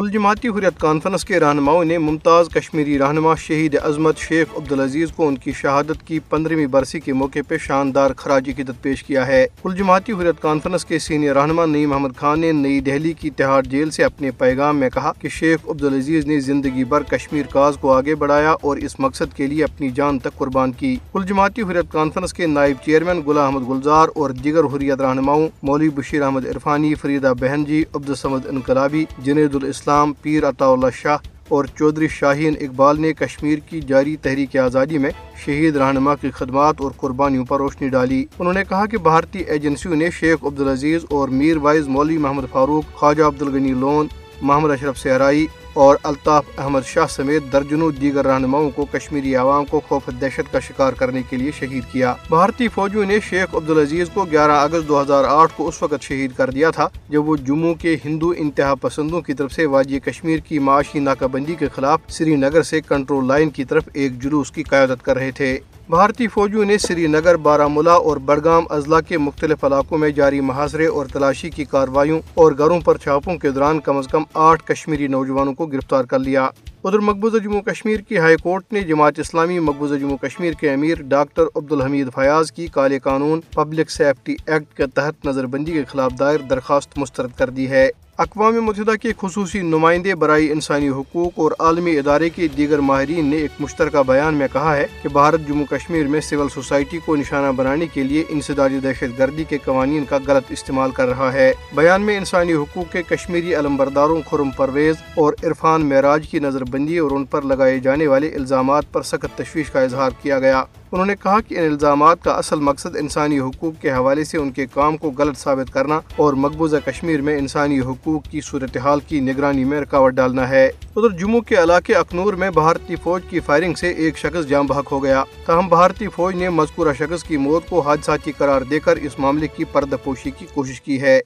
کل جماعتی حریت کانفرنس کے رہنماؤں نے ممتاز کشمیری رہنما شہید عظمت شیخ عبدالعزیز کو ان کی شہادت کی پندرہویں برسی کے موقع پہ شاندار خراج عقیدت پیش کیا ہے۔ کل جماعتی حریت کانفرنس کے سینئر رہنما نعیم احمد خان نے نئی دہلی کی تہاڑ جیل سے اپنے پیغام میں کہا کہ شیخ عبدالعزیز نے زندگی بھر کشمیر کاز کو آگے بڑھایا اور اس مقصد کے لیے اپنی جان تک قربان کی۔ کل جماعتی حریت کانفرنس کے نائب چیئرمین گلا احمد گلزار اور دیگر حریت رہنماؤں مولوی بشیر احمد عرفانی، فریدہ بہن جی عبدالسمد انقلابی، جنید الاسلام پیر عطا اللہ شاہ اور چودھری شاہین اقبال نے کشمیر کی جاری تحریک آزادی میں شہید رہنما کی خدمات اور قربانیوں پر روشنی ڈالی۔ انہوں نے کہا کہ بھارتی ایجنسیوں نے شیخ عبدالعزیز اور میر وائز مولوی محمد فاروق، خواجہ عبدالغنی لون محمد اشرف سہرائی اور الطاف احمد شاہ سمیت درجنوں دیگر رہنماؤں کو کشمیری عوام کو خوف دہشت کا شکار کرنے کے لیے شہید کیا۔ بھارتی فوجیوں نے شیخ عبدالعزیز کو گیارہ اگست دو ہزار آٹھ کو اس وقت شہید کر دیا تھا، جب وہ جموں کے ہندو انتہا پسندوں کی طرف سے واجی کشمیر کی معاشی ناکہ بندی کے خلاف سری نگر سے کنٹرول لائن کی طرف ایک جلوس کی قیادت کر رہے تھے۔ بھارتی فوجیوں نے سری نگر بارہ ملا اور بڑگام اضلاع کے مختلف علاقوں میں جاری محاصرے اور تلاشی کی کارروائیوں اور گھروں پر چھاپوں کے دوران کم از کم آٹھ کشمیری نوجوانوں کو گرفتار کر لیا۔ ادھر مقبوضہ جموں کشمیر کی ہائی کورٹ نے جماعت اسلامی، مقبوضہ جموں کشمیر کے امیر ڈاکٹر عبدالحمید فیاض کی کالے قانون، پبلک سیفٹی ایکٹ کے تحت نظر بندی کے خلاف دائر درخواست مسترد کر دی ہے۔ اقوام متحدہ کے خصوصی نمائندے برائے انسانی حقوق اور عالمی ادارے کے دیگر ماہرین نے ایک مشترکہ بیان میں کہا ہے کہ بھارت جموں کشمیر میں سول سوسائٹی کو نشانہ بنانے کے لیے انسدادی دہشت گردی کے قوانین کا غلط استعمال کر رہا ہے۔ بیان میں انسانی حقوق کے کشمیری علم برداروں خرم پرویز اور عرفان معراج کی نظر بندی اور ان پر لگائے جانے والے الزامات پر سخت تشویش کا اظہار کیا گیا۔ انہوں نے کہا کہ ان الزامات کا اصل مقصد انسانی حقوق کے حوالے سے ان کے کام کو غلط ثابت کرنا اور مقبوضہ کشمیر میں انسانی حقوق کی صورتحال کی نگرانی میں رکاوٹ ڈالنا ہے۔ ادھر جموں کے علاقے اکنور میں بھارتی فوج کی فائرنگ سے ایک شخص جام بحق ہو گیا۔ تاہم، بھارتی فوج نے مذکورہ شخص کی موت کو حادثاتی قرار دے کر اس معاملے کی پردہ پوشی کی کوشش کی ہے۔